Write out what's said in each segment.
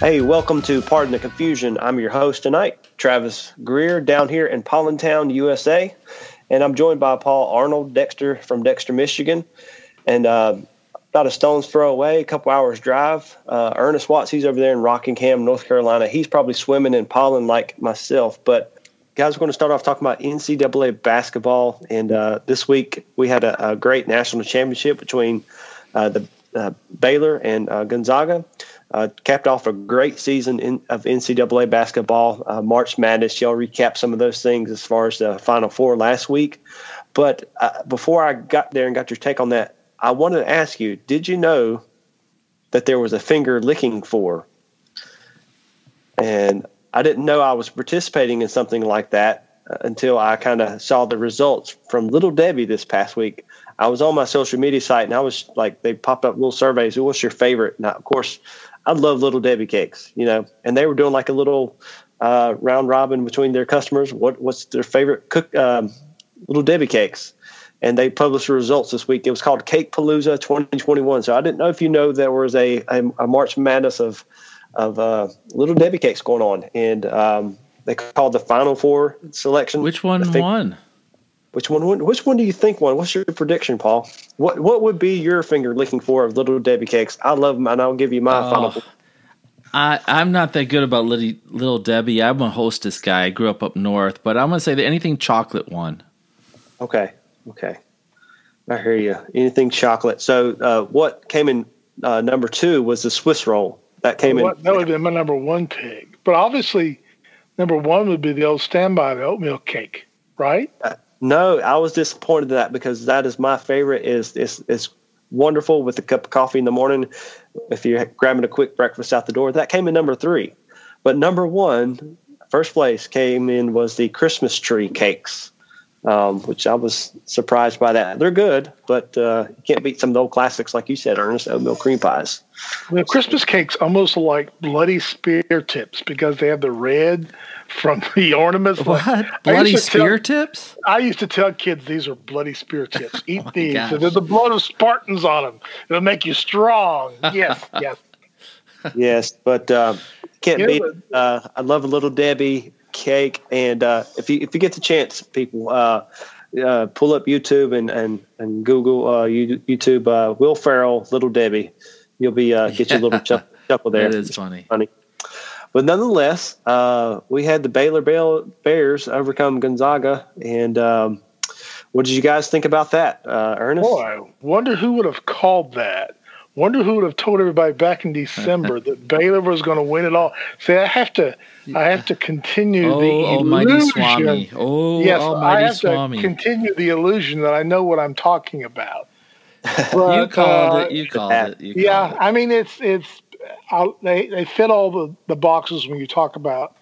Hey, welcome to Pardon the Confusion. I'm your host tonight, Travis Greer, down here in Pollentown, USA. And I'm joined by Paul Arnold Dexter from Dexter, Michigan. And uh, about a stone's throw away, a couple hours drive. Uh, Ernest Watts, he's over there in Rockingham, North Carolina. He's probably swimming in pollen like myself. But guys, we're going to start off talking about NCAA basketball. And uh, this week we had a, a, great national championship between uh, the uh, Baylor and uh, Gonzaga. Uh, capped off a great season in, of NCAA basketball. Uh, March Madness, y'all recap some of those things as far as the Final Four last week. But uh, before I got there and got your take on that, I wanted to ask you: Did you know that there was a finger licking for? And I didn't know I was participating in something like that uh, until I kind of saw the results from Little Debbie this past week. I was on my social media site and I was like, they popped up little surveys. What's your favorite? Now, of course, I love Little Debbie cakes, you know, and they were doing like a little uh, round robin between their customers. What what's their favorite cook um, Little Debbie cakes? And they published the results this week. It was called Cake Palooza 2021. So I didn't know if you know there was a a, a March Madness of of uh, Little Debbie cakes going on, and um, they called the Final Four selection. Which one won? Which one? Which one do you think won? What's your prediction, Paul? What What would be your finger licking for of Little Debbie cakes? I love them, and I'll give you my oh, final. I I'm not that good about little, little Debbie. I'm a hostess guy. I grew up up north, but I'm gonna say that anything chocolate won. Okay, okay, I hear you. Anything chocolate. So, uh, what came in uh, number two was the Swiss roll. That came well, in. That would be my number one pick. But obviously, number one would be the old standby, the oatmeal cake, right? Uh, no, I was disappointed in that because that is my favorite. is is is wonderful with a cup of coffee in the morning. If you're grabbing a quick breakfast out the door, that came in number three. But number one, first place came in was the Christmas tree cakes, um, which I was surprised by that. They're good, but uh, you can't beat some of the old classics like you said, Ernest, oatmeal cream pies. The Christmas cakes almost like bloody spear tips because they have the red from the ornaments. What like, bloody spear tell, tips? I used to tell kids these are bloody spear tips. Eat oh these. There's the blood of Spartans on them. It'll make you strong. Yes, yes, yes. But uh, can't beat. Uh, I love a little Debbie cake, and uh, if you if you get the chance, people. Uh, uh, pull up YouTube and and and Google uh, YouTube Will Ferrell Little Debbie. You'll be get yeah. your little chuckle there. It is funny. Funny. But nonetheless, uh, we had the Baylor Bears overcome Gonzaga. And um, what did you guys think about that, uh, Ernest? Boy, I wonder who would have called that. Wonder who would have told everybody back in December that Baylor was going to win it all. See, I have to, I have to continue oh, the illusion. Swami. Oh, yes, Almighty I have Swami. to continue the illusion that I know what I'm talking about. But, you called uh, it. You called it. You called yeah, it. I mean it's it's they they fit all the, the boxes when you talk about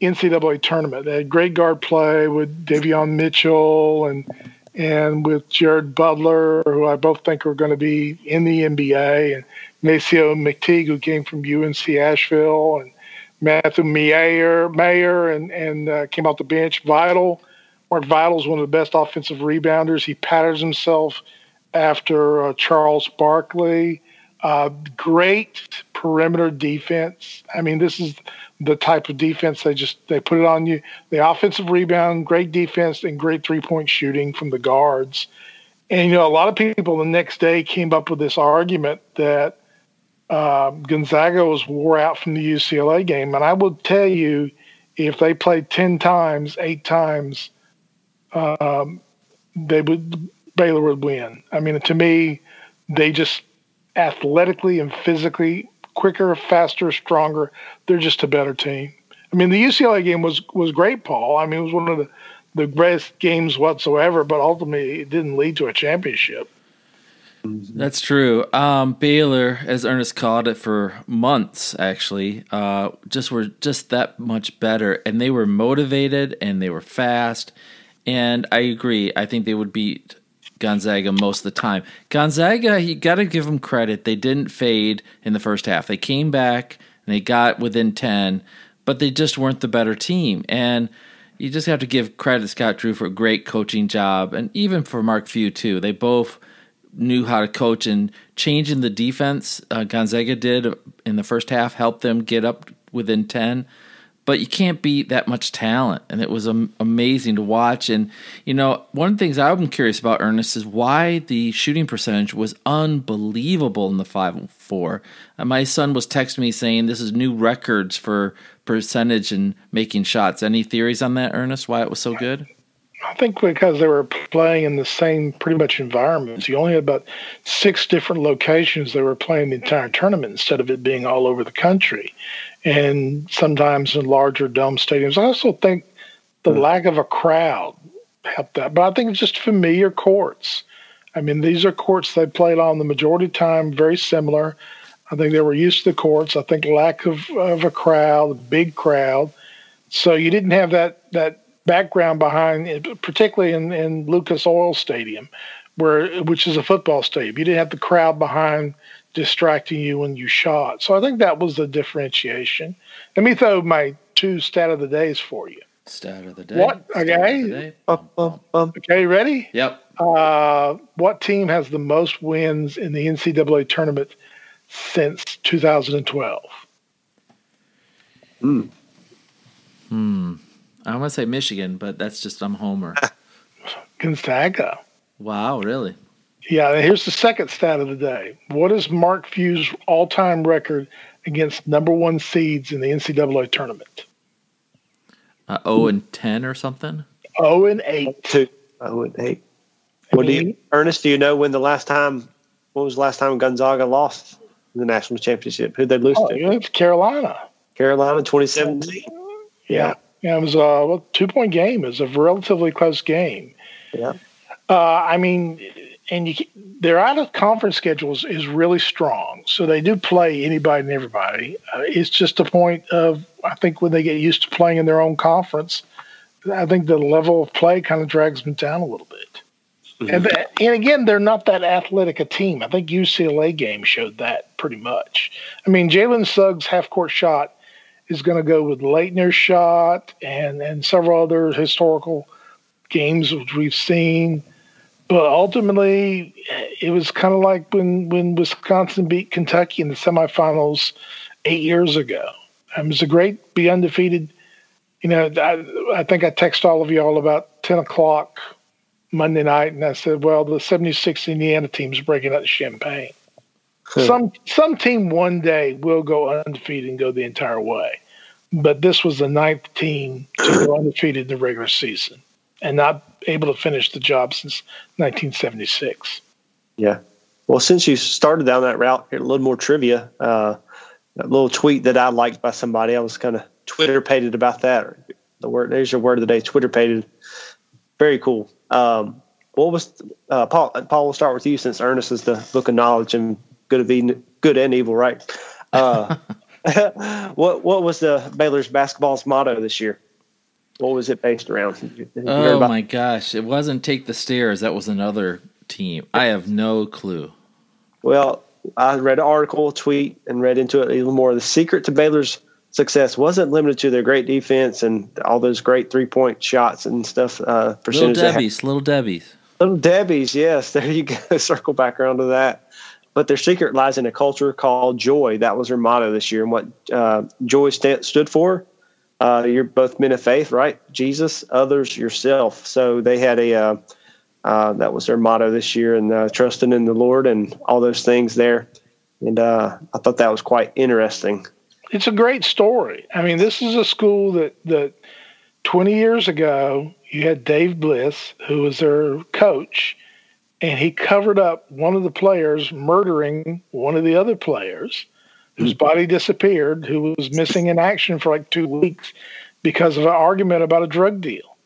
NCAA tournament. They had great guard play with Davion Mitchell and and with Jared Butler, who I both think are going to be in the NBA, and MaCio McTeague, who came from UNC Asheville, and Matthew Mayer, Mayer and and uh, came off the bench. Vital, Mark Vital is one of the best offensive rebounders. He patterns himself after uh, Charles Barkley. Uh, great perimeter defense. I mean, this is the type of defense they just they put it on you. The offensive rebound, great defense, and great three point shooting from the guards. And you know, a lot of people the next day came up with this argument that um, Gonzaga was wore out from the UCLA game, and I will tell you, if they played ten times, eight times, um, they would Baylor would win. I mean, to me, they just athletically and physically quicker, faster, stronger. They're just a better team. I mean, the UCLA game was was great, Paul. I mean, it was one of the the greatest games whatsoever, but ultimately it didn't lead to a championship. That's true. Um, Baylor, as Ernest called it for months, actually, uh, just were just that much better, and they were motivated and they were fast. And I agree. I think they would beat Gonzaga most of the time. Gonzaga, you got to give them credit. They didn't fade in the first half. They came back and they got within 10, but they just weren't the better team. And you just have to give credit to Scott Drew for a great coaching job and even for Mark Few, too. They both knew how to coach and changing the defense. Uh, Gonzaga did in the first half helped them get up within ten but you can't beat that much talent. And it was amazing to watch. And, you know, one of the things I'm curious about, Ernest, is why the shooting percentage was unbelievable in the 5 4. Uh, my son was texting me saying this is new records for percentage and making shots. Any theories on that, Ernest, why it was so good? I think because they were playing in the same pretty much environments. You only had about six different locations they were playing the entire tournament instead of it being all over the country and sometimes in larger dome stadiums. I also think the mm. lack of a crowd helped that, but I think it's just familiar courts. I mean, these are courts they played on the majority of the time, very similar. I think they were used to the courts. I think lack of, of a crowd, big crowd. So you didn't have that that background behind, particularly in, in Lucas Oil Stadium, where which is a football stadium. You didn't have the crowd behind distracting you when you shot. So I think that was the differentiation. Let me throw my two stat of the days for you. Stat of the day. What? Okay. Okay, ready? Yep. Uh, what team has the most wins in the NCAA tournament since 2012? Hmm. Hmm. I want to say Michigan, but that's just I'm Homer. Gonzaga. Wow, really? Yeah, here's the second stat of the day. What is Mark Few's all time record against number one seeds in the NCAA tournament? Uh, 0 and 10 or something? 0 and 8. Two. 0 and 8. What do you, Ernest, do you know when the last time, what was the last time Gonzaga lost the national championship? Who'd they lose oh, to? It's Carolina. Carolina 2017? Yeah. Yeah, it was a two point game. It was a relatively close game. Yeah. Uh, I mean, and you, their out of conference schedules is really strong. So they do play anybody and everybody. Uh, it's just a point of I think when they get used to playing in their own conference, I think the level of play kind of drags them down a little bit. Mm-hmm. And, and again, they're not that athletic a team. I think UCLA game showed that pretty much. I mean, Jalen Suggs' half court shot is going to go with Laettner's shot and and several other historical games which we've seen but ultimately, it was kind of like when when Wisconsin beat Kentucky in the semifinals eight years ago. it was a great be undefeated. You know, I, I think I texted all of you all about ten o'clock Monday night, and I said, "Well, the '76 Indiana team's breaking out the champagne. Some some team one day will go undefeated and go the entire way, but this was the ninth team to go undefeated in the regular season." and not able to finish the job since 1976. Yeah. Well, since you started down that route, a little more trivia. Uh, a little tweet that I liked by somebody. I was kind of Twitter pated about that. The word there's your word of the day. Twitter pated. Very cool. Um, what was uh, Paul? Paul, we'll start with you since Ernest is the book of knowledge and good of good and evil, right? Uh, what what was the Baylor's basketball's motto this year? What was it based around? oh my gosh, it wasn't take the stairs. That was another team. I have no clue. Well, I read an article, tweet, and read into it a little more. The secret to Baylor's success wasn't limited to their great defense and all those great three point shots and stuff. Uh, percentage little Debbie's, little Debbie's, little Debbie's. Yes, there you go. Circle back around to that. But their secret lies in a culture called joy. That was their motto this year, and what uh, joy st- stood for uh, you're both men of faith, right? Jesus, others, yourself. So they had a uh, uh, that was their motto this year, and uh, trusting in the Lord and all those things there. And uh, I thought that was quite interesting. It's a great story. I mean, this is a school that that 20 years ago you had Dave Bliss, who was their coach, and he covered up one of the players murdering one of the other players whose hmm. body disappeared, who was missing in action for like two weeks because of an argument about a drug deal.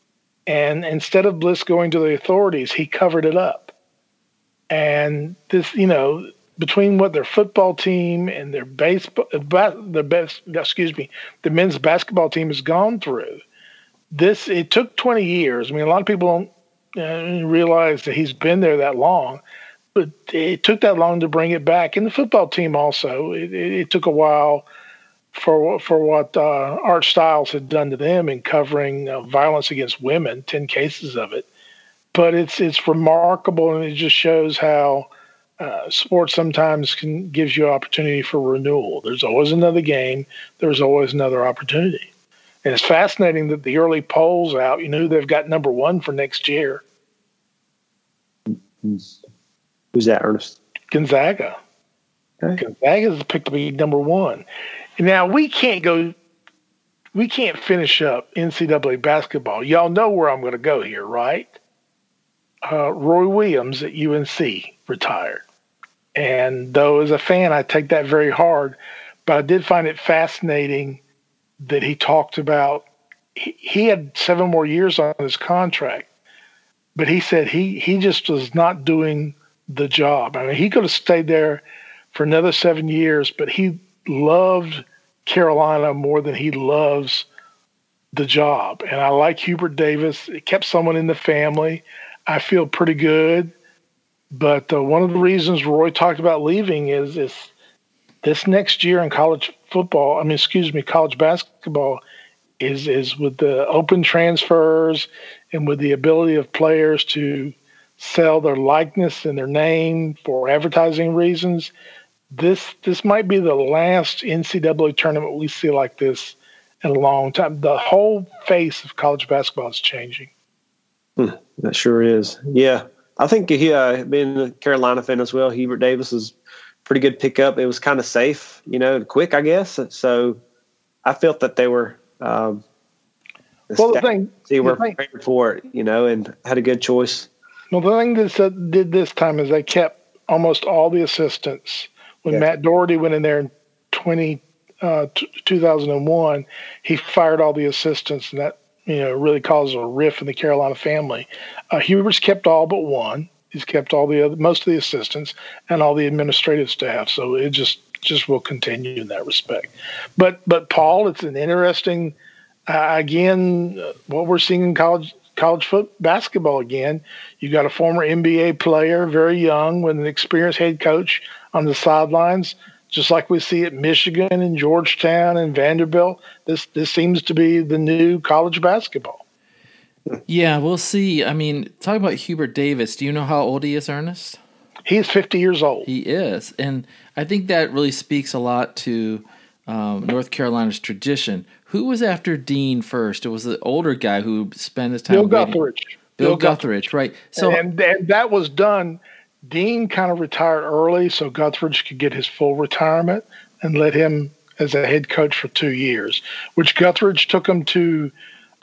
And instead of Bliss going to the authorities, he covered it up. And this, you know, between what their football team and their baseball, the best, excuse me, the men's basketball team has gone through, this it took 20 years. I mean, a lot of people don't uh, realize that he's been there that long but it took that long to bring it back. And the football team also, it, it, it took a while for for what uh, Art Briles had done to them in covering uh, violence against women, ten cases of it. But it's it's remarkable, and it just shows how uh, sports sometimes can gives you opportunity for renewal. There's always another game. There's always another opportunity. And it's fascinating that the early polls out, you know, they've got number one for next year. Who's that, Ernest? Gonzaga. Okay. Gonzaga's picked to be number one. Now we can't go. We can't finish up NCAA basketball. Y'all know where I'm going to go here, right? Uh, Roy Williams at UNC retired, and though as a fan I take that very hard, but I did find it fascinating that he talked about he, he had seven more years on his contract, but he said he he just was not doing the job. I mean, he could have stayed there for another seven years, but he loved Carolina more than he loves the job. And I like Hubert Davis. It kept someone in the family. I feel pretty good. But uh, one of the reasons Roy talked about leaving is is this next year in college football. I mean, excuse me, college basketball is is with the open transfers and with the ability of players to sell their likeness and their name for advertising reasons. This this might be the last NCAA tournament we see like this in a long time. The whole face of college basketball is changing. Hmm, that sure is. Yeah, I think he, uh, being a Carolina fan as well, Hubert Davis is pretty good pickup. It was kind of safe, you know, quick, I guess. So I felt that they were. Um, well, the thing, see, we're prepared for it, you know, and had a good choice. Well, the thing that did this time is they kept almost all the assistants. When yeah. Matt Doherty went in there in 20, uh, t- 2001, he fired all the assistants, and that you know really caused a rift in the Carolina family. Uh, Hubert's kept all but one. He's kept all the other, most of the assistants and all the administrative staff. So it just just will continue in that respect. But but Paul, it's an interesting. Uh, again, what we're seeing in college college foot basketball again. You got a former NBA player, very young, with an experienced head coach on the sidelines, just like we see at Michigan and Georgetown and Vanderbilt. This this seems to be the new college basketball. Yeah, we'll see. I mean, talk about Hubert Davis. Do you know how old he is, Ernest? He's 50 years old. He is. And I think that really speaks a lot to um, North Carolina's tradition. Who was after Dean first? It was the older guy who spent his time. Bill Guthridge. Bill, Bill Guthridge, Guthridge, right? So and, and, that was done. Dean kind of retired early, so Guthridge could get his full retirement and let him as a head coach for two years, which Guthridge took him to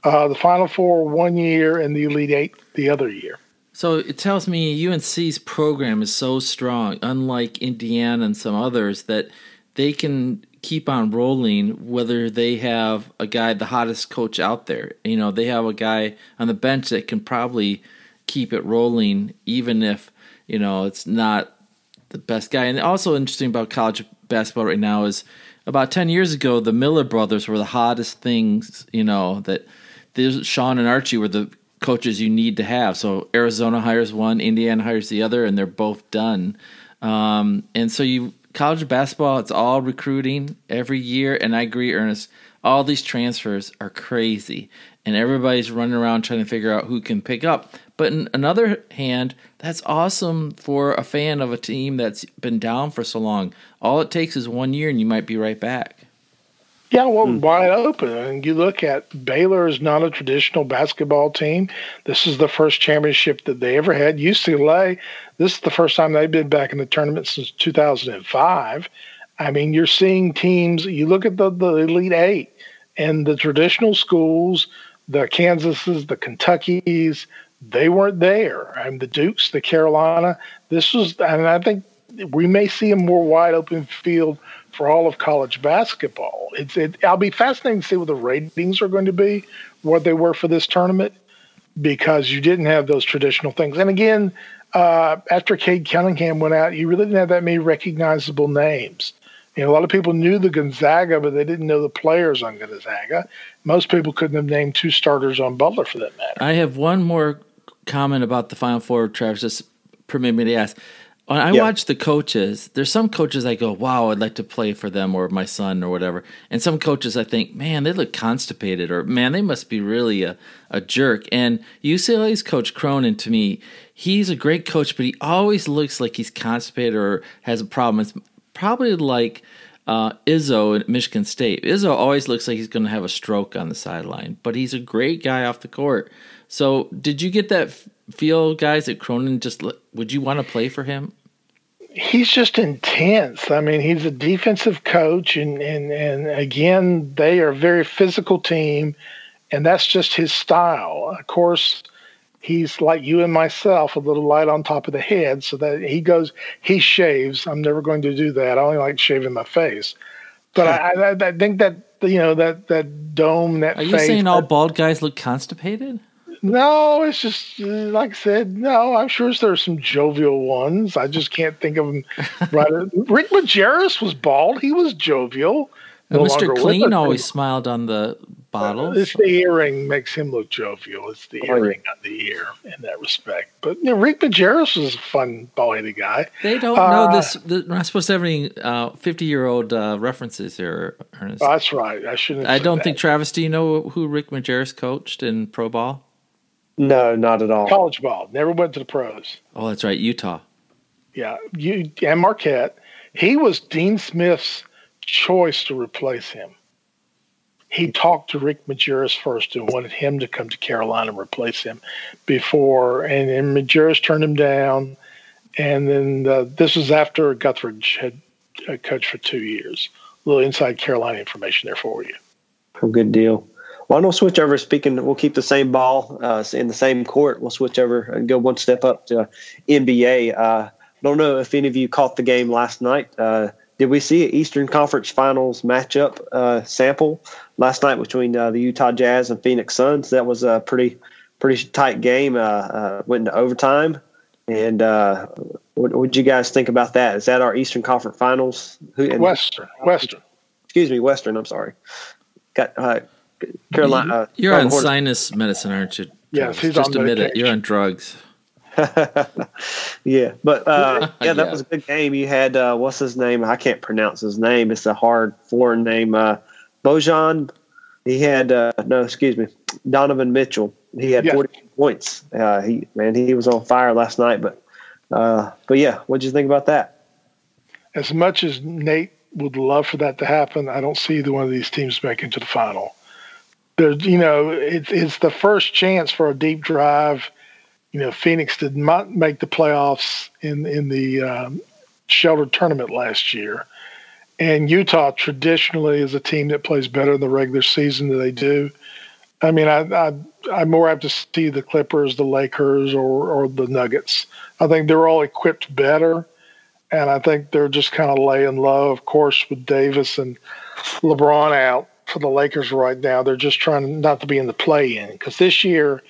uh, the Final Four one year and the Elite Eight the other year. So it tells me UNC's program is so strong, unlike Indiana and some others, that they can keep on rolling whether they have a guy the hottest coach out there. You know they have a guy on the bench that can probably keep it rolling even if you know it's not the best guy. And also interesting about college basketball right now is about 10 years ago the miller brothers were the hottest things you know that sean and archie were the coaches you need to have so arizona hires one indiana hires the other and they're both done um, and so you college basketball, it's all recruiting every year. And I agree, Ernest, all these transfers are crazy. And everybody's running around trying to figure out who can pick up. But in another hand, that's awesome for a fan of a team that's been down for so long. All it takes is one year and you might be right back. Yeah, well, mm. wide open. And you look at Baylor is not a traditional basketball team. This is the first championship that they ever had. UCLA, this is the first time they've been back in the tournament since 2005. I mean, you're seeing teams. You look at the the Elite Eight and the traditional schools, the Kansases, the Kentuckies. They weren't there. I mean, the Dukes, the Carolina. This was, and I think we may see a more wide open field for all of college basketball. It's it, I'll be fascinated to see what the ratings are going to be, what they were for this tournament, because you didn't have those traditional things. And again, uh, after Cade Cunningham went out, you really didn't have that many recognizable names. You know, a lot of people knew the Gonzaga, but they didn't know the players on Gonzaga. Most people couldn't have named two starters on Butler for that matter. I have one more comment about the Final Four, Travis. Just permit me to ask. When I yeah. watch the coaches, there's some coaches I go, wow, I'd like to play for them or my son or whatever. And some coaches I think, man, they look constipated or man, they must be really a, a jerk. And UCLA's coach Cronin, to me, he's a great coach, but he always looks like he's constipated or has a problem. It's probably like uh, Izzo at Michigan State. Izzo always looks like he's going to have a stroke on the sideline, but he's a great guy off the court. So, did you get that feel, guys, that Cronin just would you want to play for him? He's just intense. I mean, he's a defensive coach, and and and again, they are a very physical team, and that's just his style. Of course, he's like you and myself, a little light on top of the head, so that he goes, he shaves. I'm never going to do that. I only like shaving my face, but I, I, I think that you know that that dome, that. Are you face, saying all bald guys look constipated? No, it's just uh, like I said. No, I'm sure there's some jovial ones. I just can't think of them. Right, Rick Majerus was bald. He was jovial. No Mr. Clean always smiled on the bottle. Uh, it's the earring makes him look jovial. It's the oh, earring on the ear in that respect. But you know, Rick Majerus was a fun ball-headed guy. They don't uh, know this. They're not supposed to have any fifty-year-old uh, uh, references here, Ernest. that's right. I shouldn't. I don't that. think Travis. Do you know who Rick Majerus coached in pro ball? No, not at all. College ball. Never went to the pros. Oh, that's right, Utah. Yeah, you and Marquette. He was Dean Smith's choice to replace him. He talked to Rick Majerus first and wanted him to come to Carolina and replace him before, and, and Majerus turned him down. And then uh, this was after Guthridge had uh, coached for two years. A little inside Carolina information there for you. A good deal. Well, we'll switch over. Speaking, we'll keep the same ball uh, in the same court. We'll switch over and go one step up to NBA. Uh, I don't know if any of you caught the game last night. Uh, did we see an Eastern Conference Finals matchup uh, sample last night between uh, the Utah Jazz and Phoenix Suns? That was a pretty pretty tight game. Uh, went into overtime. And what would you guys think about that? Is that our Eastern Conference Finals? Who, Western. Western. Excuse me, Western. I'm sorry. Got Carolina. Uh, You're on sinus medicine, aren't you? Yes, he's just on admit it. You're on drugs. yeah, but uh, yeah, that yeah. was a good game. You had uh, what's his name? I can't pronounce his name. It's a hard foreign name. Uh, Bojan. He had uh, no, excuse me, Donovan Mitchell. He had 40 points. Uh, he man, he was on fire last night. But uh, but yeah, what did you think about that? As much as Nate would love for that to happen, I don't see either one of these teams making to the final there's you know it's it's the first chance for a deep drive. You know, Phoenix did not make the playoffs in in the um, shelter tournament last year, and Utah traditionally is a team that plays better in the regular season than they do. I mean, I, I I'm more apt to see the Clippers, the Lakers, or or the Nuggets. I think they're all equipped better, and I think they're just kind of laying low. Of course, with Davis and LeBron out, for the Lakers right now. They're just trying not to be in the play in because this year,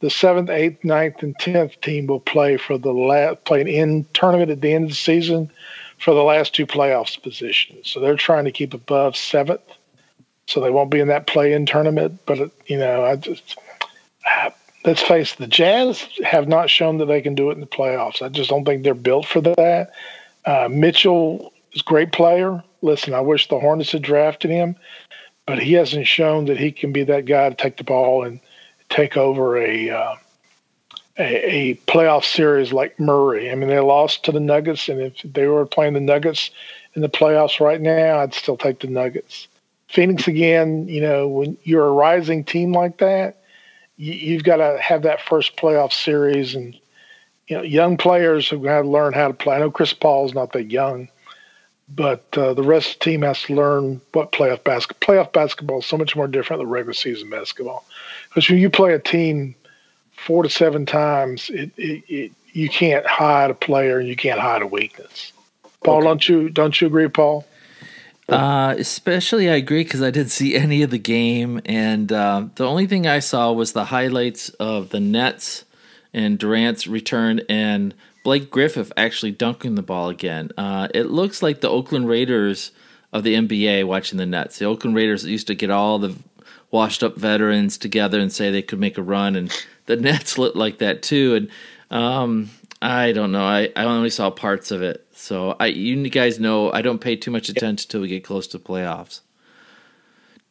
the seventh, eighth, ninth, and tenth team will play for the last play an in tournament at the end of the season for the last two playoffs positions. So they're trying to keep above seventh, so they won't be in that play in tournament. But you know, I just let's face it, the Jazz have not shown that they can do it in the playoffs. I just don't think they're built for that. Uh, Mitchell is a great player. Listen, I wish the Hornets had drafted him but he hasn't shown that he can be that guy to take the ball and take over a uh, a, a, playoff series like Murray. I mean, they lost to the Nuggets, and if they were playing the Nuggets in the playoffs right now, I'd still take the Nuggets. Phoenix again, you know, when you're a rising team like that, you, you've got to have that first playoff series, and you know, young players have got to learn how to play. I know Chris Paul is not that young, but uh, the rest of the team has to learn what playoff basketball. Playoff basketball is so much more different than regular season basketball, because when you play a team four to seven times, it, it, it, you can't hide a player and you can't hide a weakness. Paul, okay. don't you don't you agree, Paul? Uh, especially, I agree because I didn't see any of the game, and uh, the only thing I saw was the highlights of the Nets and Durant's return and Blake Griffin actually dunking the ball again. Uh, it looks like the Oakland Raiders of the NBA watching the Nets. The Oakland Raiders used to get all the washed up veterans together and say they could make a run, and the Nets look like that too. And um, I don't know. I, I only saw parts of it. So I you guys know I don't pay too much attention until we get close to playoffs.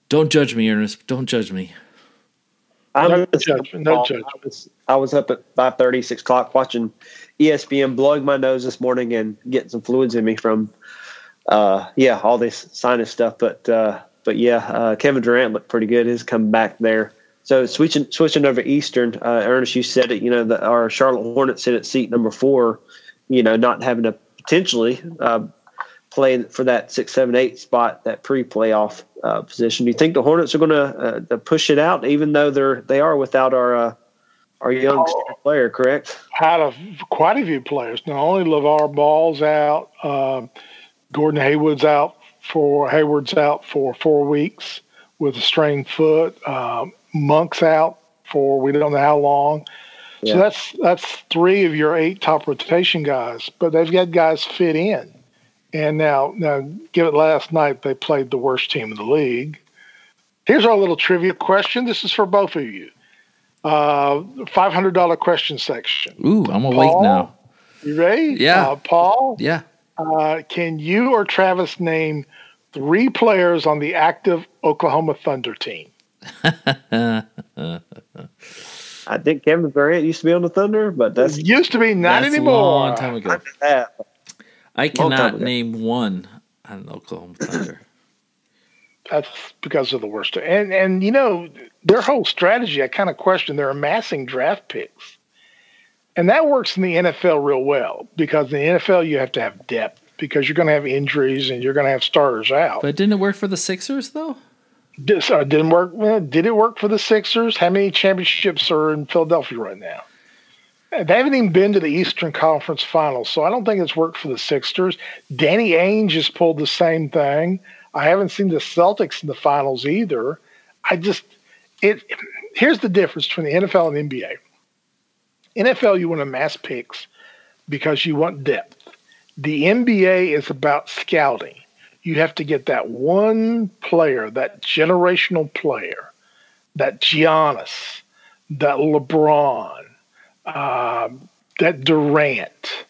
Don't judge me, Ernest. Don't judge me. I'm no judgment. No judgment. I was, I was up at 5.30, 6 o'clock watching ESPN, blowing my nose this morning and getting some fluids in me from, uh, yeah, all this sinus stuff. But uh, but yeah, uh, Kevin Durant looked pretty good. He's come back there. So switching switching over Eastern, uh, Ernest, you said it. You know, the, our Charlotte Hornets sit at seat number four. You know, not having to potentially uh, play for that six, seven, eight spot, that pre-playoff uh, position. Do you think the Hornets are going uh, to push it out, even though they're they are without our uh, our young oh, player? Correct. Had a quite a few players. Not only Levar Ball's out, um, Gordon Hayward's out for Hayward's out for four weeks with a strained foot. Um, Monk's out for we don't know how long. Yeah. So that's that's three of your eight top rotation guys, but they've got guys fit in. And now, now, give it last night, they played the worst team in the league. Here's our little trivia question. This is for both of you. Uh, $500 question section. Ooh, I'm awake Paul, now. You ready? Yeah. Uh, Paul? Yeah. Uh, can you or Travis name three players on the active Oklahoma Thunder team? I think Kevin Durant used to be on the Thunder, but that's it used to be not that's anymore. A long time ago. I cannot name one on Oklahoma Thunder. That's because of the worst. And and you know their whole strategy, I kind of question. They're amassing draft picks, and that works in the NFL real well because in the NFL you have to have depth because you're going to have injuries and you're going to have starters out. But didn't it work for the Sixers though? Did, uh, didn't work. Did it work for the Sixers? How many championships are in Philadelphia right now? They haven't even been to the Eastern Conference Finals, so I don't think it's worked for the Sixers. Danny Ainge has pulled the same thing. I haven't seen the Celtics in the finals either. I just it here's the difference between the NFL and the NBA. NFL you want to mass picks because you want depth. The NBA is about scouting. You have to get that one player, that generational player, that Giannis, that LeBron, um, that Durant.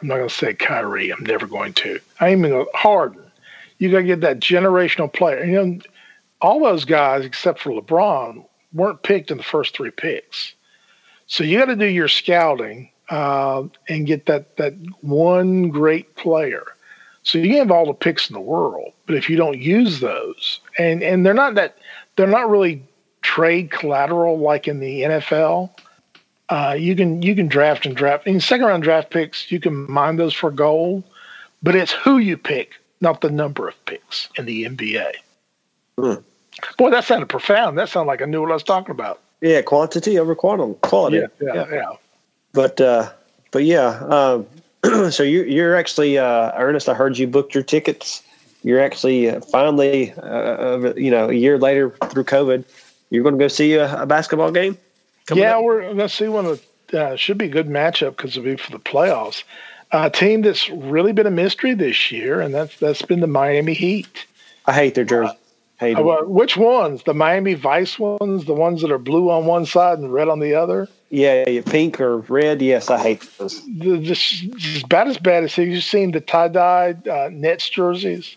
I'm not going to say Kyrie. I'm never going to. I even go Harden. You got to get that generational player. You know, all those guys except for LeBron weren't picked in the first three picks. So you got to do your scouting uh, and get that that one great player. So you have all the picks in the world, but if you don't use those, and and they're not that they're not really trade collateral like in the NFL uh, you can you can draft and draft in second round draft picks. You can mine those for gold, but it's who you pick, not the number of picks in the NBA. Hmm. Boy, that sounded profound. That sounded like I knew what I was talking about. Yeah, quantity over quality. Yeah, yeah, yeah. yeah. But uh, but yeah. Uh, so you you're actually uh, Ernest. I heard you booked your tickets. You're actually uh, finally, uh, you know, a year later through COVID, you're going to go see a, a basketball game yeah, up? we're going to see one of uh, should be a good matchup because it'll be for the playoffs. A team that's really been a mystery this year, and that's that's been the Miami Heat. I hate their jersey. Hate uh, which ones? The Miami Vice ones, the ones that are blue on one side and red on the other? Yeah, yeah pink or red. Yes, I hate those. The, just, just about as bad as have you seen the tie dye uh, Nets jerseys?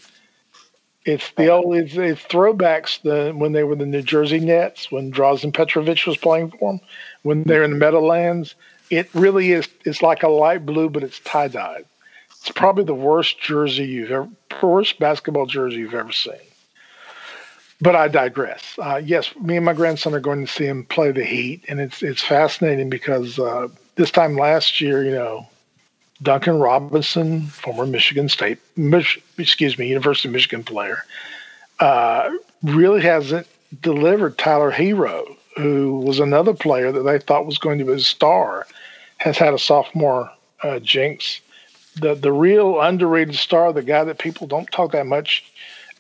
It's the old it's, it's throwbacks the when they were the New Jersey Nets when Drazen Petrovic was playing for them when they're in the Meadowlands. It really is. It's like a light blue, but it's tie dyed. It's probably the worst jersey you've ever, worst basketball jersey you've ever seen. But I digress. Uh, yes, me and my grandson are going to see him play the Heat, and it's it's fascinating because uh, this time last year, you know, Duncan Robinson, former Michigan State, Mich- excuse me, University of Michigan player, uh, really hasn't delivered. Tyler Herro, who was another player that they thought was going to be a star, has had a sophomore uh, jinx. The the real underrated star, the guy that people don't talk that much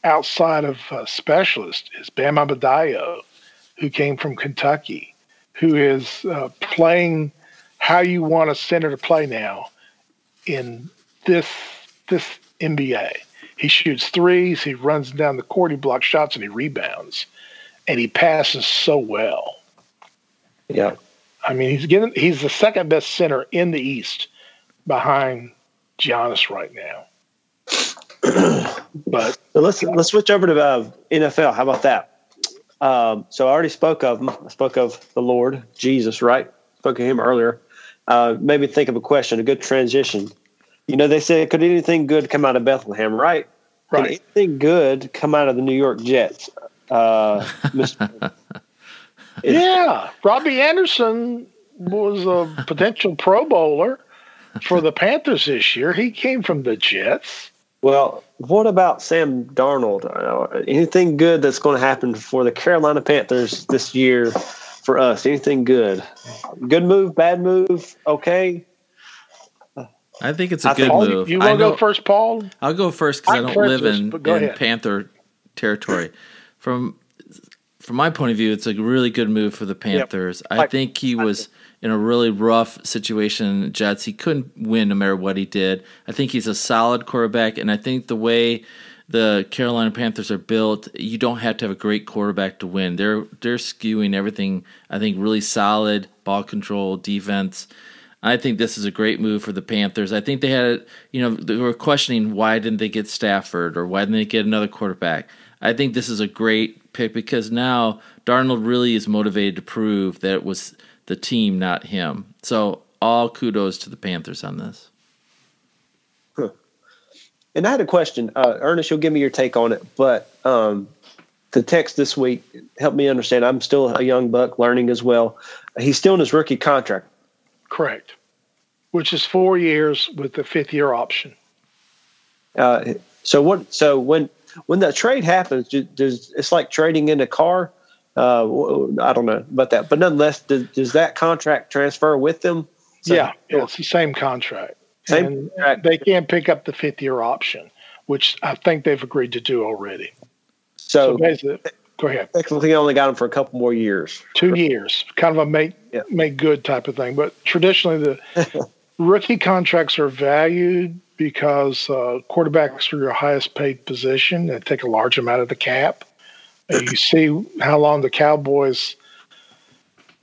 outside of uh, specialist, is Bam Adebayo, who came from Kentucky, who is uh, playing how you want a center to play now in this this NBA. He shoots threes, he runs down the court, he blocks shots, and he rebounds, and he passes so well. Yeah, I mean he's getting he's the second best center in the East behind Giannis right now. but so let's let's switch over to uh, NFL. How about that? Um, so I already spoke of him. I spoke of the Lord Jesus, right? Spoke of him earlier. Uh, made me think of a question, a good transition. You know, they said, could anything good come out of Bethlehem, right? Right. Can anything good come out of the New York Jets? Uh, yeah, Robbie Anderson was a potential Pro Bowler for the Panthers this year. He came from the Jets. Well, what about Sam Darnold? Uh, anything good that's going to happen for the Carolina Panthers this year for us? Anything good? Good move, bad move, okay? I think it's a I good move. You want to go first, Paul? I'll go first because I don't live in, in Panther territory. From from my point of view, it's a really good move for the Panthers. Yep. I think he was in a really rough situation Jets. He couldn't win no matter what he did. I think he's a solid quarterback, and I think the way the Carolina Panthers are built, you don't have to have a great quarterback to win. They're they're skewing everything. I think really solid ball control, defense. I think this is a great move for the Panthers. I think they had, you know, they were questioning why didn't they get Stafford or why didn't they get another quarterback. I think this is a great pick because now Darnold really is motivated to prove that it was the team, not him. So all kudos to the Panthers on this. Huh. And I had a question, uh, Ernest. You'll give me your take on it, but um, the text this week helped me understand. I'm still a young buck, learning as well. He's still in his rookie contract. Correct, which is four years with the fifth year option. Uh, so what? So when when that trade happens, does it's like trading in a car? Uh, I don't know about that, but nonetheless, does, does that contract transfer with them? So, yeah, it's the same contract. Same and contract. they can't pick up the fifth year option, which I think they've agreed to do already. So, so go ahead. i only got them for a couple more years. Two years, kind of a make yeah. make good type of thing. But traditionally, the rookie contracts are valued because uh, quarterbacks are your highest paid position. They take a large amount of the cap you see how long the Cowboys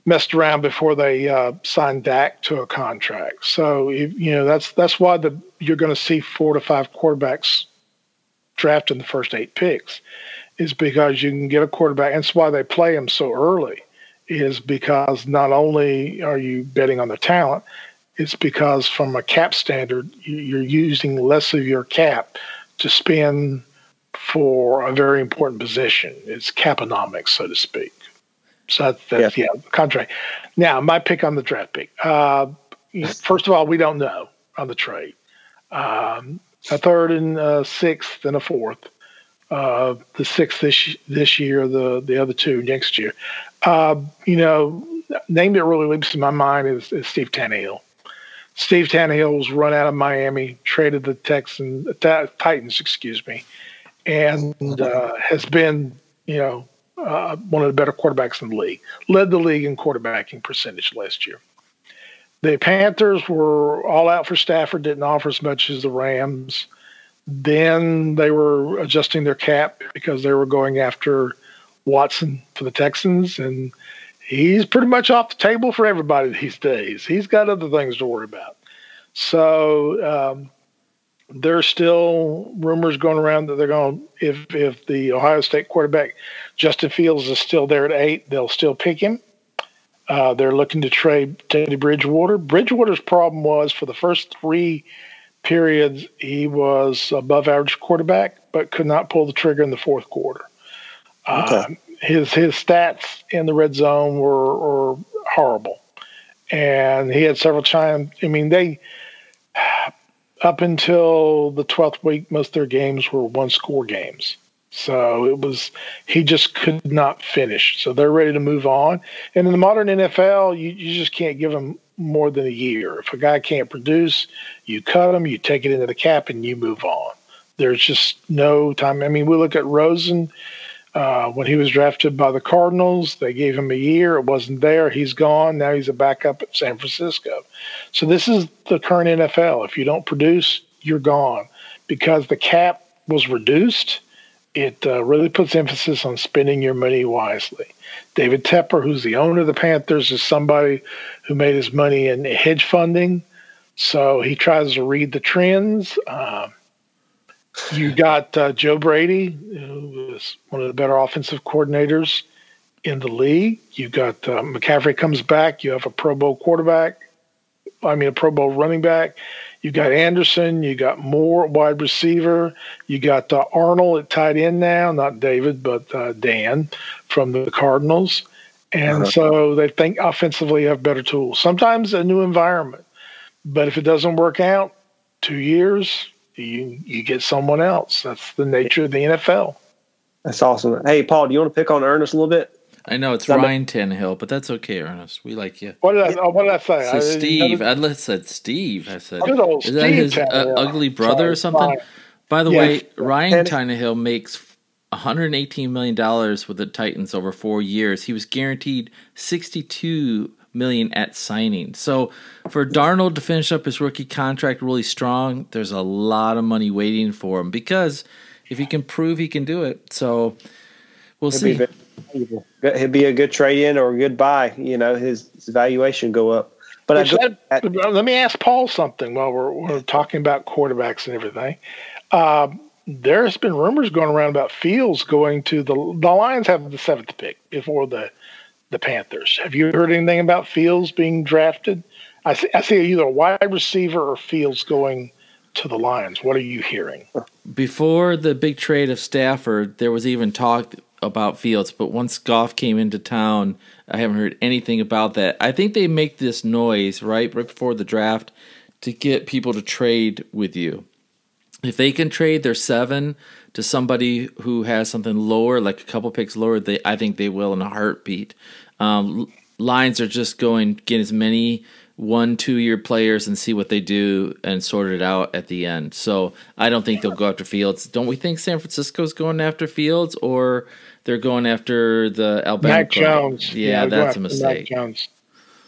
messed around before they uh, signed Dak to a contract. So you know that's that's why the you're going to see four to five quarterbacks drafted in the first eight picks, is because you can get a quarterback. And that's why they play them so early, is because not only are you betting on the talent, it's because from a cap standard you're using less of your cap to spend for a very important position. It's caponomics, so to speak. So that's, that's yeah. yeah, contract. Now, my pick on the draft pick. Uh, first of all, we don't know on the trade. Um, a third and a sixth and a fourth. Uh, the sixth this this year, the the other two next year. Uh, you know, name that really leaps to my mind is, is Steve Tannehill. Steve Tannehill was run out of Miami, traded the Texans, the Titans, excuse me, and uh, has been, you know, uh, one of the better quarterbacks in the league. Led the league in quarterbacking percentage last year. The Panthers were all out for Stafford, didn't offer as much as the Rams. Then they were adjusting their cap because they were going after Watson for the Texans, and he's pretty much off the table for everybody these days. He's got other things to worry about. So um, there's still rumors going around that they're going if if the Ohio State quarterback Justin Fields is still there at eight, they'll still pick him. Uh, they're looking to trade Teddy Bridgewater. Bridgewater's problem was for the first three periods he was above average quarterback, but could not pull the trigger in the fourth quarter. Okay. Uh, his his stats in the red zone were, were horrible, and he had several times. I mean, they up until the 12th week, most of their games were one score games. So it was, he just could not finish. So they're ready to move on. And in the modern NFL, you, you just can't give them more than a year. If a guy can't produce, you cut him, you take it into the cap, and you move on. There's just no time. I mean, we look at Rosen uh, when he was drafted by the Cardinals, they gave him a year. It wasn't there. He's gone. Now he's a backup at San Francisco. So this is the current NFL. If you don't produce, you're gone. Because the cap was reduced, it uh, really puts emphasis on spending your money wisely. David Tepper, who's the owner of the Panthers, is somebody who made his money in hedge funding. So he tries to read the trends. Uh, you got uh, Joe Brady, who was one of the better offensive coordinators in the league. You got uh, McCaffrey comes back. You have a Pro Bowl quarterback. I mean, a Pro Bowl running back. You got Anderson. You got Moore, wide receiver. You got uh, Arnold at tight end now. Not David, but uh, Dan from the Cardinals. And uh-huh. so they think offensively have better tools. Sometimes a new environment. But if it doesn't work out, two years, you you get someone else. That's the nature of the NFL. That's awesome. Hey, Paul, do you want to pick on Ernest a little bit? I know it's Ryan Tannehill, but that's okay, Ernest. We like you. What did I? Oh, what did I say? So I, Steve, I said Steve. I said, is that his uh, ugly brother Sorry, or something? Fine. By the yes. way, Ryan Tannehill makes 118 million dollars with the Titans over four years. He was guaranteed 62 million at signing. So for Darnold to finish up his rookie contract really strong, there's a lot of money waiting for him because if he can prove he can do it, so we'll It'd see. Be He'd be a good trade in or a good buy. You know, his, his valuation go up. But that, at, let me ask Paul something while we're, we're talking about quarterbacks and everything. Uh, there's been rumors going around about Fields going to the the Lions have the seventh pick before the the Panthers. Have you heard anything about Fields being drafted? I see, I see either a wide receiver or Fields going to the Lions. What are you hearing? Before the big trade of Stafford, there was even talk about Fields, but once Goff came into town, I haven't heard anything about that. I think they make this noise right right before the draft to get people to trade with you. If they can trade their seven to somebody who has something lower, like a couple picks lower, they I think they will in a heartbeat. Um, lines are just going get as many one two year players and see what they do and sort it out at the end. So I don't think they'll go after Fields. Don't we think San Francisco's going after Fields or they're going after the Alabama? Mac Jones. Yeah, yeah that's a mistake. Mac Jones.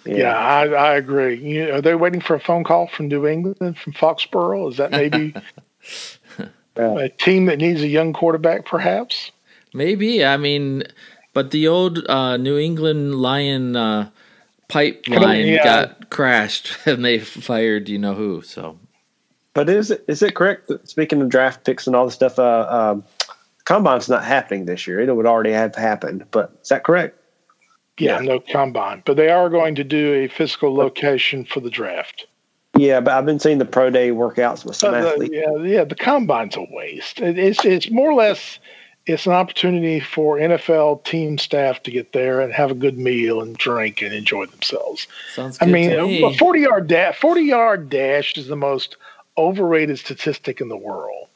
Yeah, yeah I, I, agree. You, are they waiting for a phone call from New England from Foxborough? Is that maybe a team that needs a young quarterback, perhaps. Maybe. I mean, but the old uh, New England Lion uh, pipeline yeah. got crashed, and they fired you know who. So, but is it is it correct? That, speaking of draft picks and all the stuff, uh, um, combine's not happening this year. It would already have happened, but is that correct? Yeah, yeah, no combine, but they are going to do a physical location for the draft. Yeah, but I've been seeing the pro day workouts with some uh, the, athletes. Yeah, yeah, the combine's a waste. It, it's it's more or less it's an opportunity for NFL team staff to get there and have a good meal and drink and enjoy themselves. Sounds I mean, a forty yard dash, forty yard dash is the most overrated statistic in the world.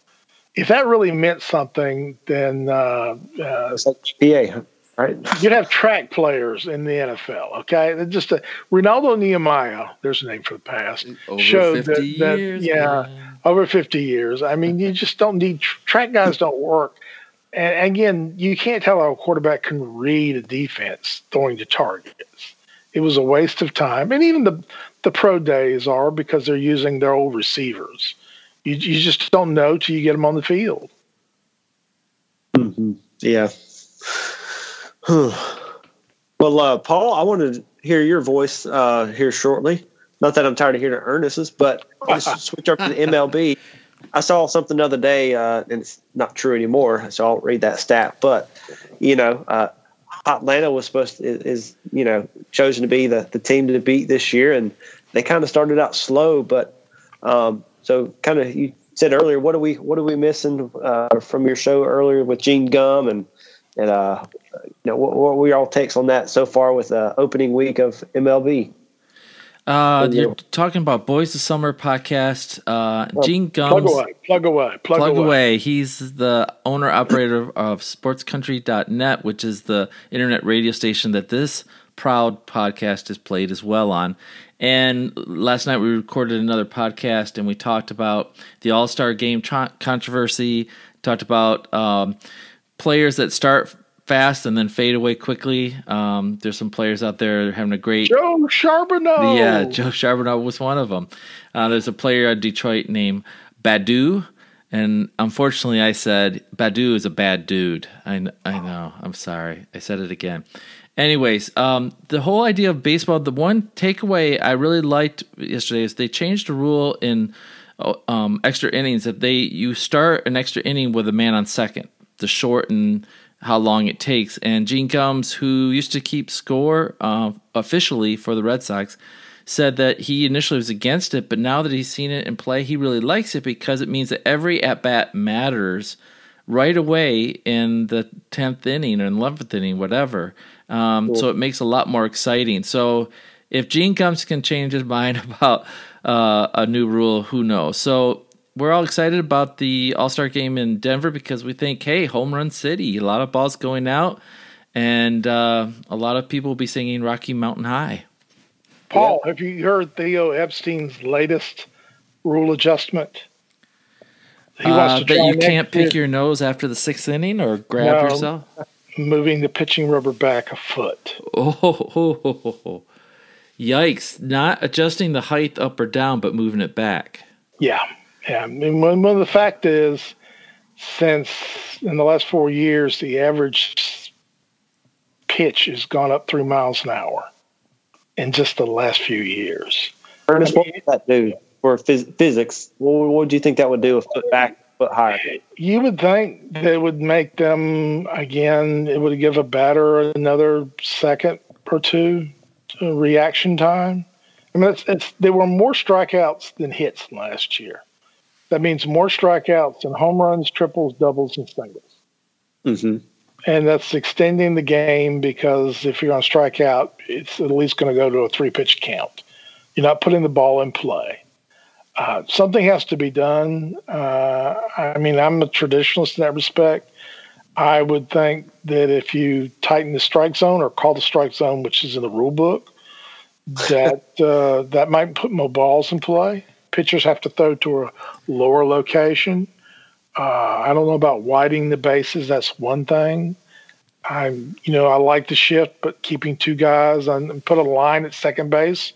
If that really meant something, then uh, uh, it's PA right? You'd have track players in the NFL. Okay, just a, Renaldo Nehemiah. There's a name for the past. Over showed that, years, yeah, man. over fifty years. I mean, you just don't need track guys. Don't work. And again, you can't tell how a quarterback can read a defense throwing to targets. It was a waste of time, and even the the pro days are because they're using their old receivers. You you just don't know till you get them on the field. Mm-hmm. Yeah. well, uh, Paul, I want to hear your voice uh, here shortly. Not that I'm tired of hearing Ernest's, but let's switch up to the MLB. I saw something the other day, uh, and it's not true anymore, so I'll read that stat. But you know, uh, Atlanta was supposed to, is you know chosen to be the the team to beat this year, and they kind of started out slow, but um, so kind of you said earlier, what are we what are we missing uh, from your show earlier with Gene Gum and and uh, you know, what, what were your all takes on that so far with uh, opening week of MLB? Uh, you're talking about Boys of Summer podcast. Uh, Gene Gums. Plug away. Plug away. Plug, plug away. away. He's the owner operator of SportsCountry.net, which is the internet radio station that this proud podcast is played as well on. And last night we recorded another podcast and we talked about the All Star Game controversy. Talked about um, players that start fast and then fade away quickly. Um, there's some players out there having a great. Joe Charboneau. Yeah, Joe Charboneau was one of them. Uh, there's a player at Detroit named Baddoo. And unfortunately, I said Baddoo is a bad dude. I, I know. I'm sorry. I said it again. Anyways, um, the whole idea of baseball, the one takeaway I really liked yesterday is they changed the rule in uh, um, extra innings that they you start an extra inning with a man on second to shorten how long it takes. And Gene Gumbs, who used to keep score uh, officially for the Red Sox, said that he initially was against it, but now that he's seen it in play, he really likes it because it means that every at bat matters right away in the 10th inning or 11th inning, whatever. Um, cool. So it makes a lot more exciting. So if Gene comes can change his mind about uh, a new rule, who knows? So we're all excited about the All Star game in Denver because we think, hey, home run city, a lot of balls going out, and uh, a lot of people will be singing Rocky Mountain High. Paul, have you heard Theo Epstein's latest rule adjustment? He uh, that you can't pick your nose after the sixth inning or grab no, yourself. Moving the pitching rubber back a foot. Oh, oh, oh, oh, yikes! Not adjusting the height up or down, but moving it back. Yeah, yeah. I mean, one, one of the fact is, since in the last four years, the average pitch has gone up three miles an hour in just the last few years. Ernest, what would that do for phys- physics? What, what do you think that would do a foot back, foot higher? You would think that it would make them again. It would give a batter another second or two reaction time. I mean, it's, it's there were more strikeouts than hits last year. That means more strikeouts than home runs, triples, doubles, and singles. Mm-hmm and that's extending the game because if you're going to strike out, it's at least going to go to a three pitch count. You're not putting the ball in play. Uh, something has to be done. Uh, I mean, I'm a traditionalist in that respect. I would think that if you tighten the strike zone or call the strike zone, which is in the rule book, that uh, that might put more balls in play. Pitchers have to throw to a lower location. Uh, I don't know about widening the bases. That's one thing. I'm, you know, I like the shift, but keeping two guys on, put a line at second base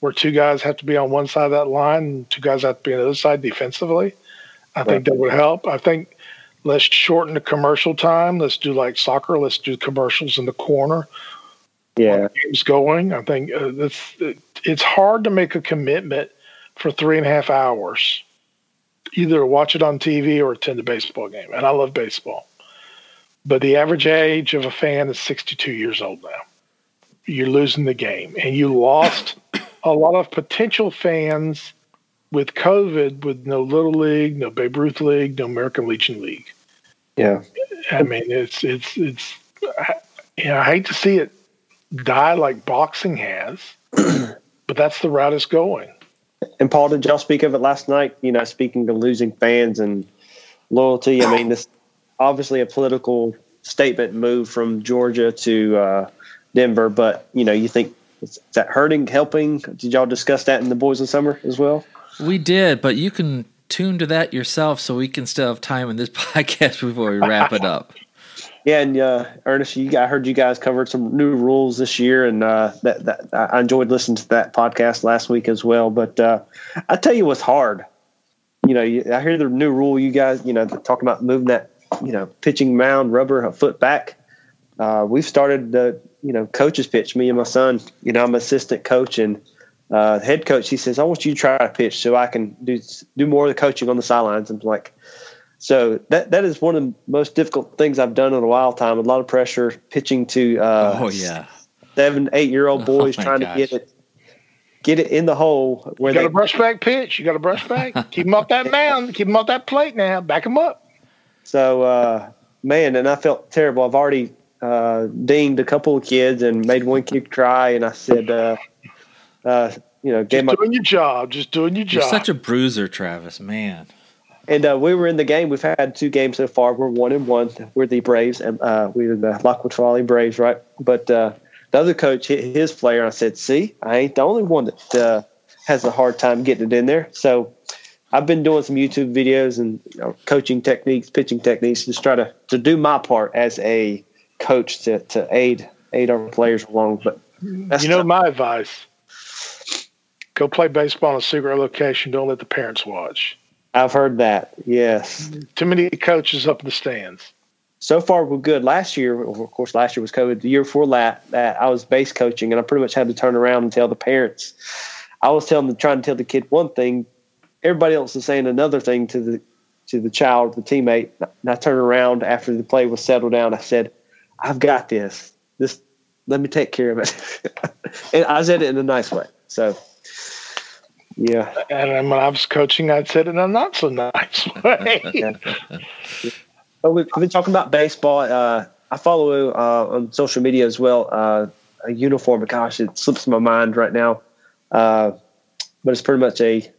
where two guys have to be on one side of that line and two guys have to be on the other side defensively. I right. think that would help. I think let's shorten the commercial time. Let's do like soccer. Let's do commercials in the corner. Yeah, game's going. I think uh, it's it's hard to make a commitment for three and a half hours either watch it on TV or attend a baseball game. And I love baseball. But the average age of a fan is 62 years old now. You're losing the game. And you lost a lot of potential fans with COVID with no Little League, no Babe Ruth League, no American Legion League. Yeah. I mean, it's, it's, it's, you know, I hate to see it die like boxing has, but that's the route it's going. And Paul, did y'all speak of it last night? You know, speaking of losing fans and loyalty. I mean, this obviously a political statement move from Georgia to uh, Denver, but you know, you think is that hurting, helping? Did y'all discuss that in the Boys in Summer as well? We did, but you can tune to that yourself, so we can still have time in this podcast before we wrap it up. Yeah, and uh, Ernest, you, I heard you guys covered some new rules this year, and uh, that, that I enjoyed listening to that podcast last week as well. But uh, I tell you, what's hard. You know, I hear the new rule. You guys, you know, talking about moving that, you know, pitching mound rubber a foot back. Uh, we've started the, you know, coaches pitch. Me and my son. You know, I'm assistant coach and uh, head coach. He says, "I want you to try to pitch so I can do do more of the coaching on the sidelines." I'm like so that that is one of the most difficult things I've done in a while time. A lot of pressure pitching to uh, oh yeah seven eight year old oh, boys oh, trying gosh. to get it get it in the hole. Where you got a brush back pitch. You got a brush back. Keep them off that mound. Keep them off that plate now. Back them up. So uh, man, and I felt terrible. I've already uh, dinged a couple of kids and made one kid cry, and I said, uh, uh, you know, just doing your job. Just doing your job. You're such a bruiser, Travis. Man. And uh, we were in the game. We've had two games so far. We're one and one. We're the Braves, and uh, we are the Lockwood Folly Braves, right? But uh, the other coach hit his player. I said, "See, I ain't the only one that uh, has a hard time getting it in there." So I've been doing some YouTube videos and you know, coaching techniques, pitching techniques, just try to to do my part as a coach to to aid aid our players along. But you know, tough. my advice: go play baseball in a secret location. Don't let the parents watch. I've heard that. Yes. Too many coaches up in the stands. so far we're good. Last year, of course, last year was COVID. The year before that, that I was base coaching, and I pretty much had to turn around and tell the parents. I was telling them, trying to tell the kid one thing, everybody else is saying another thing to the to the child, the teammate. And I turned around after the play was settled down. I said, "I've got this. This, let me take care of it." and I said it in a nice way. So, yeah. And when I was coaching, I'd said it in a not so nice way. But we've been talking about baseball. Uh, I follow uh, on social media as well. Uh, a uniform, gosh, it slips my mind right now. Uh, but it's pretty much a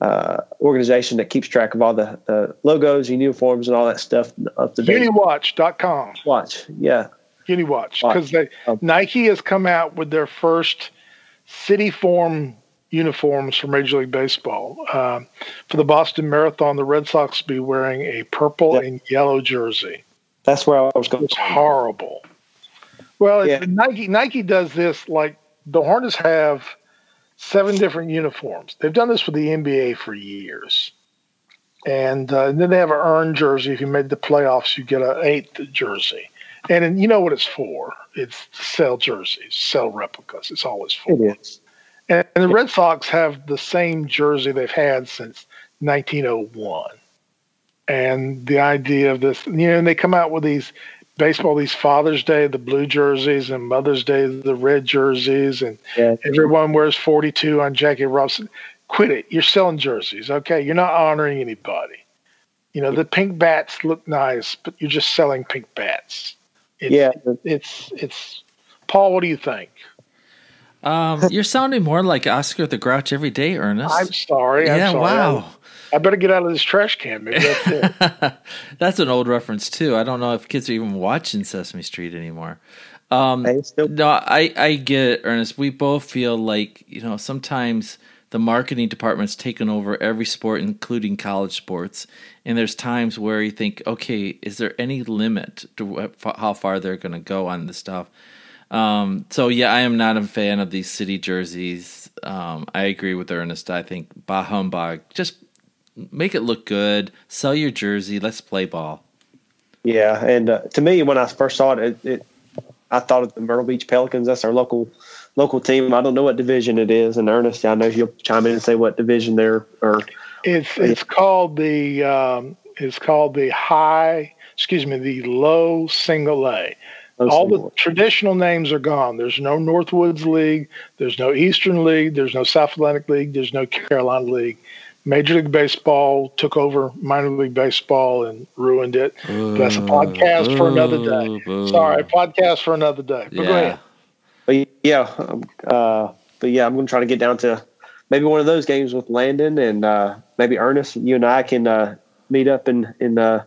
uh, organization that keeps track of all the, the logos and uniforms and all that stuff up to date. Uniwatch.com. Watch, yeah. Uniwatch, because um, Nike has come out with their first city form uniforms for Major League Baseball. Um, for the Boston Marathon, the Red Sox will be wearing a purple yeah. and yellow jersey. That's where I was going. It's horrible. Well, yeah. Nike Nike does this like the Hornets have seven different uniforms. They've done this for the NBA for years. And, uh, and then they have an earned jersey. If you made the playoffs, you get an eighth jersey. And, and you know what it's for. It's sell jerseys, sell replicas. It's always for. It is. And, and the Red Sox have the same jersey they've had since 1901. And the idea of this, you know, and they come out with these baseball, these Father's Day, the blue jerseys, and Mother's Day, the red jerseys, and yeah. everyone wears 42 on Jackie Robinson. Quit it. You're selling jerseys, okay? You're not honoring anybody. You know, the pink bats look nice, but you're just selling pink bats. It's, yeah. It's, it's, Paul, what do you think? Um, you're sounding more like Oscar the Grouch every day, Ernest. I'm sorry. I'm yeah, sorry. wow. I better get out of this trash can. Maybe that's it. that's an old reference too. I don't know if kids are even watching Sesame Street anymore. Um, no, I I get Ernest. We both feel like you know sometimes the marketing department's taken over every sport, including college sports. And there's times where you think, okay, is there any limit to how far they're going to go on this stuff? Um, so yeah, I am not a fan of these city jerseys. Um, I agree with Ernest. I think bah humbug. Just make it look good. Sell your jersey. Let's play ball. Yeah, and uh, to me, when I first saw it, it, it, I thought of the Myrtle Beach Pelicans. That's our local local team. I don't know what division it is. And Ernest, I know you'll chime in and say what division they're. Or it's it's called the um, it's called the high. Excuse me, the low single A. All the traditional names are gone. There's no Northwoods League. There's no Eastern League. There's no South Atlantic League. There's no Carolina League. Major League Baseball took over minor league baseball and ruined it. That's a podcast for another day. Sorry, podcast for another day. But yeah. go ahead. But yeah, um, uh, but yeah, I'm going to try to get down to maybe one of those games with Landon and uh, maybe Ernest. You and I can uh, meet up in in uh,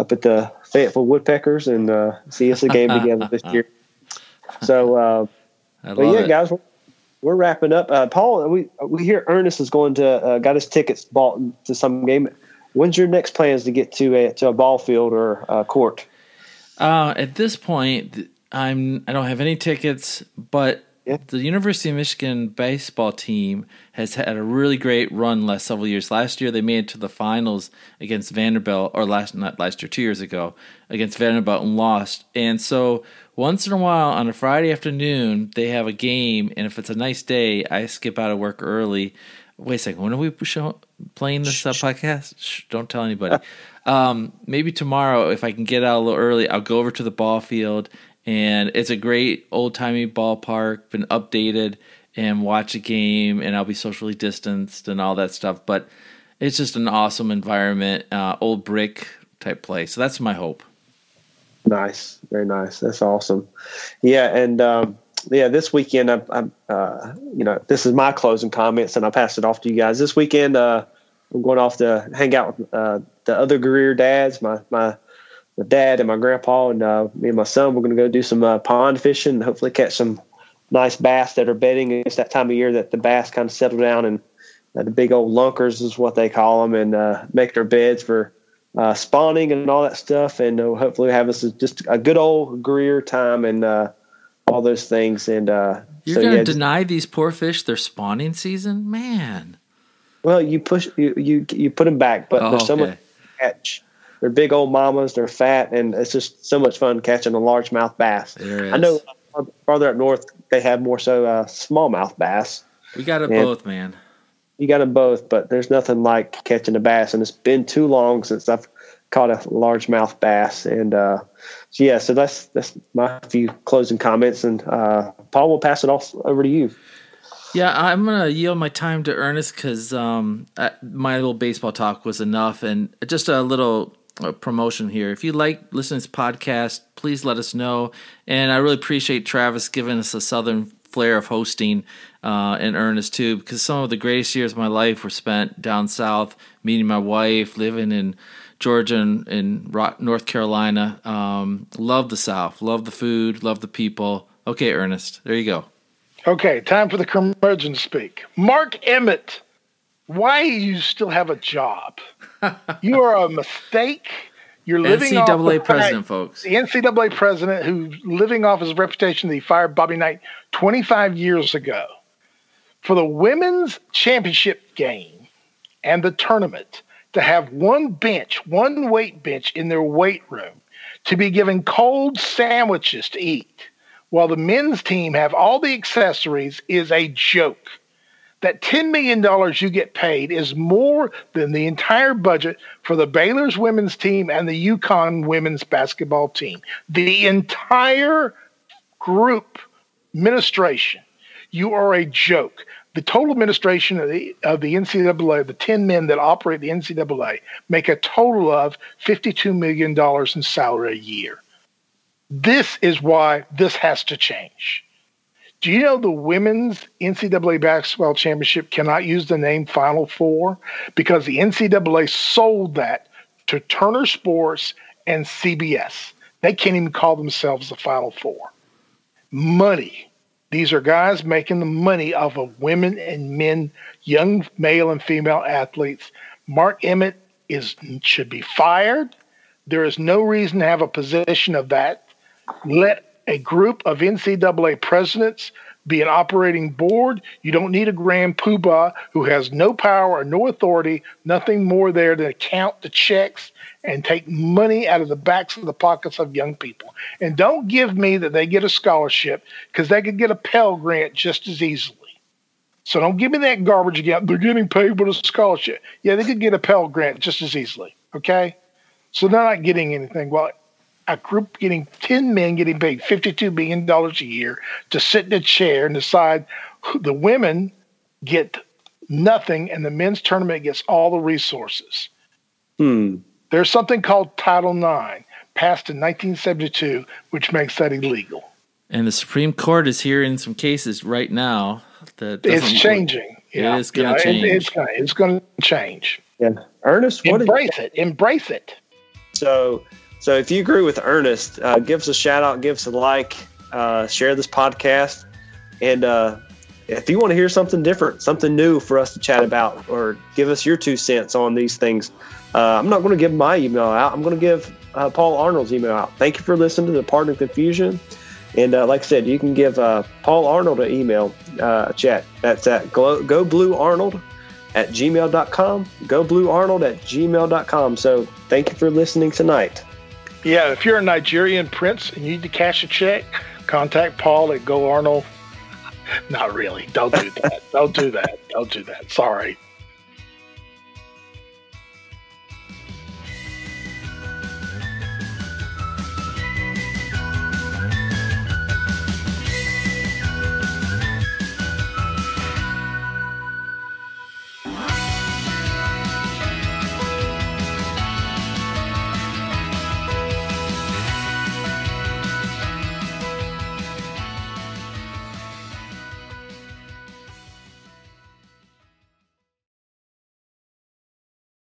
up at the Fayetteville Woodpeckers and uh, see us a game together this year. So, uh, but yeah, it. guys, we're wrapping up. Uh, Paul, we we hear Ernest is going to uh, got his tickets bought to some game. When's your next plans to get to a to a ball field or a court? Uh, at this point, I'm I don't have any tickets, but yeah. the University of Michigan baseball team has had a really great run last several years. Last year, they made it to the finals against Vanderbilt, or last not last year, two years ago against Vanderbilt and lost. And so once in a while on a Friday afternoon, they have a game, and if it's a nice day, I skip out of work early. Wait a second, when are we show, playing this uh, podcast? Shh, don't tell anybody. um, maybe tomorrow, if I can get out a little early, I'll go over to the ball field, and it's a great old timey ballpark, been updated, and watch a game, and I'll be socially distanced and all that stuff. But it's just an awesome environment, uh, old brick type place. So that's my hope. Nice, very nice. That's awesome. Yeah, and um, yeah, this weekend, I, I uh, you know, this is my closing comments, and I'll pass it off to you guys. This weekend, uh, I'm going off to hang out with uh, the other Greer dads, my my my dad and my grandpa, and uh, me and my son. We're going to go do some uh, pond fishing, and hopefully catch some nice bass that are bedding. It's that time of year that the bass kind of settle down, and uh, the big old lunkers is what they call them, and make their beds for uh, spawning and all that stuff, and uh, hopefully have us just a good old Greer time and uh, all those things. And uh, you're so, going to yeah, deny these poor fish their spawning season, man. Well, you push you you, you put them back, but oh, there's so much catch. They're big old mamas. They're fat, and it's just so much fun catching a largemouth bass. I know farther up north they have more so uh, smallmouth bass. We got them both, man. You got them both, but there's nothing like catching a bass, and it's been too long since I've caught a largemouth bass. And uh, so yeah, so that's that's my few closing comments, and uh, Paul will pass it off over to you. Yeah, I'm gonna yield my time to Ernest because um, my little baseball talk was enough, and just a little promotion here. If you like listening to this podcast, please let us know. And I really appreciate Travis giving us a southern flair of hosting, uh, and Ernest too, because some of the greatest years of my life were spent down south, meeting my wife, living in Georgia and in North Carolina. Um, love the South, love the food, love the people. Okay, Ernest, there you go. Okay, time for the curmudgeon speak. Mark Emmert, why you still have a job? You are a mistake. You're living NCAA off president, folks. The NCAA president who's living off his reputation that he fired Bobby Knight 25 years ago. For the women's championship game and the tournament to have one bench, one weight bench in their weight room, to be given cold sandwiches to eat while the men's team have all the accessories is a joke. That $10 million you get paid is more than the entire budget for the Baylor's women's team and the UConn women's basketball team. The entire group administration. You are a joke. The total administration of the, of the NCAA, the 10 men that operate the NCAA, make a total of $52 million in salary a year. This is why this has to change. Do you know the women's NCAA basketball championship cannot use the name Final Four because the NCAA sold that to Turner Sports and CBS? They can't even call themselves the Final Four. Money. These are guys making the money off of women and men, young male and female athletes. Mark Emmert is should be fired. There is no reason to have a position of that let a group of NCAA presidents be an operating board. You don't need a grand poobah who has no power or no authority, nothing more there than count the checks and take money out of the backs of the pockets of young people. And don't give me that they get a scholarship because they could get a Pell Grant just as easily. So don't give me that garbage again. They're getting paid with a scholarship. Yeah, they could get a Pell Grant just as easily. Okay. So they're not getting anything. Well, a group getting 10 men getting paid $52 million a year to sit in a chair and decide the women get nothing and the men's tournament gets all the resources. Hmm. There's something called Title IX, passed in 1972, which makes that illegal. And the Supreme Court is hearing some cases right now that it's changing. It yeah. is going to yeah, change. It, it's going it's going to change. Yeah, Ernest, embrace it. Embrace it. So so if you agree with Ernest, uh, give us a shout out, give us a like, uh, share this podcast, and uh, if you want to hear something different, something new for us to chat about, or give us your two cents on these things, uh, I'm not going to give my email out. I'm going to give uh, Paul Arnold's email out. Thank you for listening to the Pardon Confusion. And uh, like I said, you can give Paul Arnold an email chat. That's at go, go Blue Arnold at gmail.com. Go Blue Arnold at gmail.com. So thank you for listening tonight. Yeah, if you're a Nigerian prince and you need to cash a check, contact Paul at Go Arnold. Not really. Don't do that. Don't do that. Don't do that. Sorry.